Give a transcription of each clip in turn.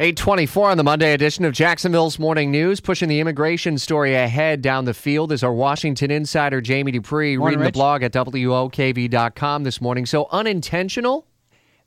824 on the Monday edition of Jacksonville's Morning News, pushing the immigration story ahead down the field is our Washington insider, Jamie Dupree, Morning, reading Rich. the blog at WOKV.com this morning. So unintentional?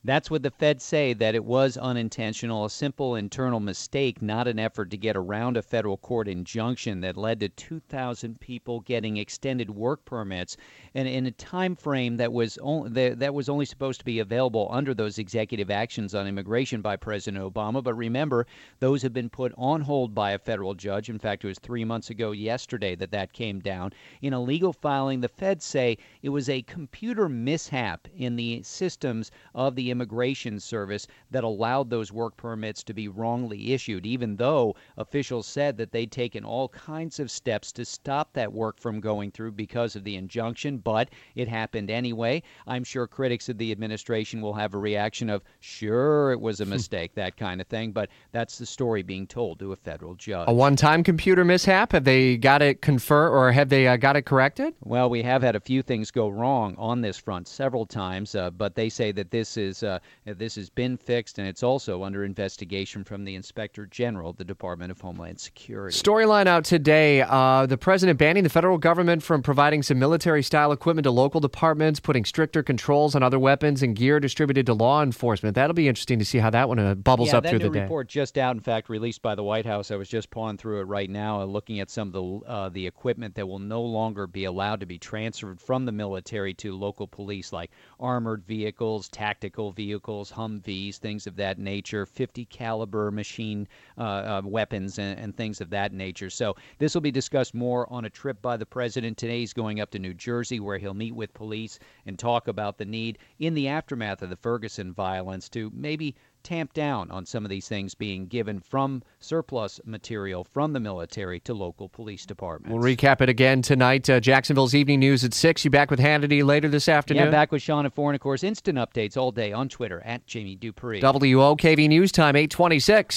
That's what the feds say that it was unintentional, a simple internal mistake, not an effort to get around a federal court injunction that led to 2,000 people getting extended work permits and in a time frame that was only that, was only supposed to be available under those executive actions on immigration by President Obama. But remember, those have been put on hold by a federal judge. In fact, it was three months ago yesterday that that came down. In a legal filing, the feds say it was a computer mishap in the systems of the Immigration Service that allowed those work permits to be wrongly issued, even though officials said that they'd taken all kinds of steps to stop that work from going through because of the injunction, but it happened anyway. I'm sure critics of the administration will have a reaction of, sure, it was a mistake, that kind of thing, but that's the story being told to a federal judge. A one time computer mishap? Have they got it confirmed or have they uh, got it corrected? Well, we have had a few things go wrong on this front several times, uh, but they say that this is uh, this has been fixed, and it's also under investigation from the Inspector General of the Department of Homeland Security. Storyline out today uh, the president banning the federal government from providing some military style equipment to local departments, putting stricter controls on other weapons and gear distributed to law enforcement. That'll be interesting to see how that one uh, bubbles yeah, up that through the day. report just out, in fact, released by the White House. I was just pawing through it right now, uh, looking at some of the uh, the equipment that will no longer be allowed to be transferred from the military to local police, like armored vehicles, tactical vehicles, Humvees, things of that nature, 50 caliber machine uh, uh, weapons, and, and things of that nature. So this will be discussed more on a trip by the president today. He's going up to New Jersey, where he'll meet with police and talk about the need in the aftermath of the Ferguson violence to maybe tamp down on some of these things being given from surplus material from the military to local police departments. We'll recap it again tonight. Uh, Jacksonville's Evening News at 6. You back with Hannity later this afternoon? yeah, back with Sean at 4, and of course, instant updates all day on Twitter at Jamie Dupree. WOKV News Time, 826.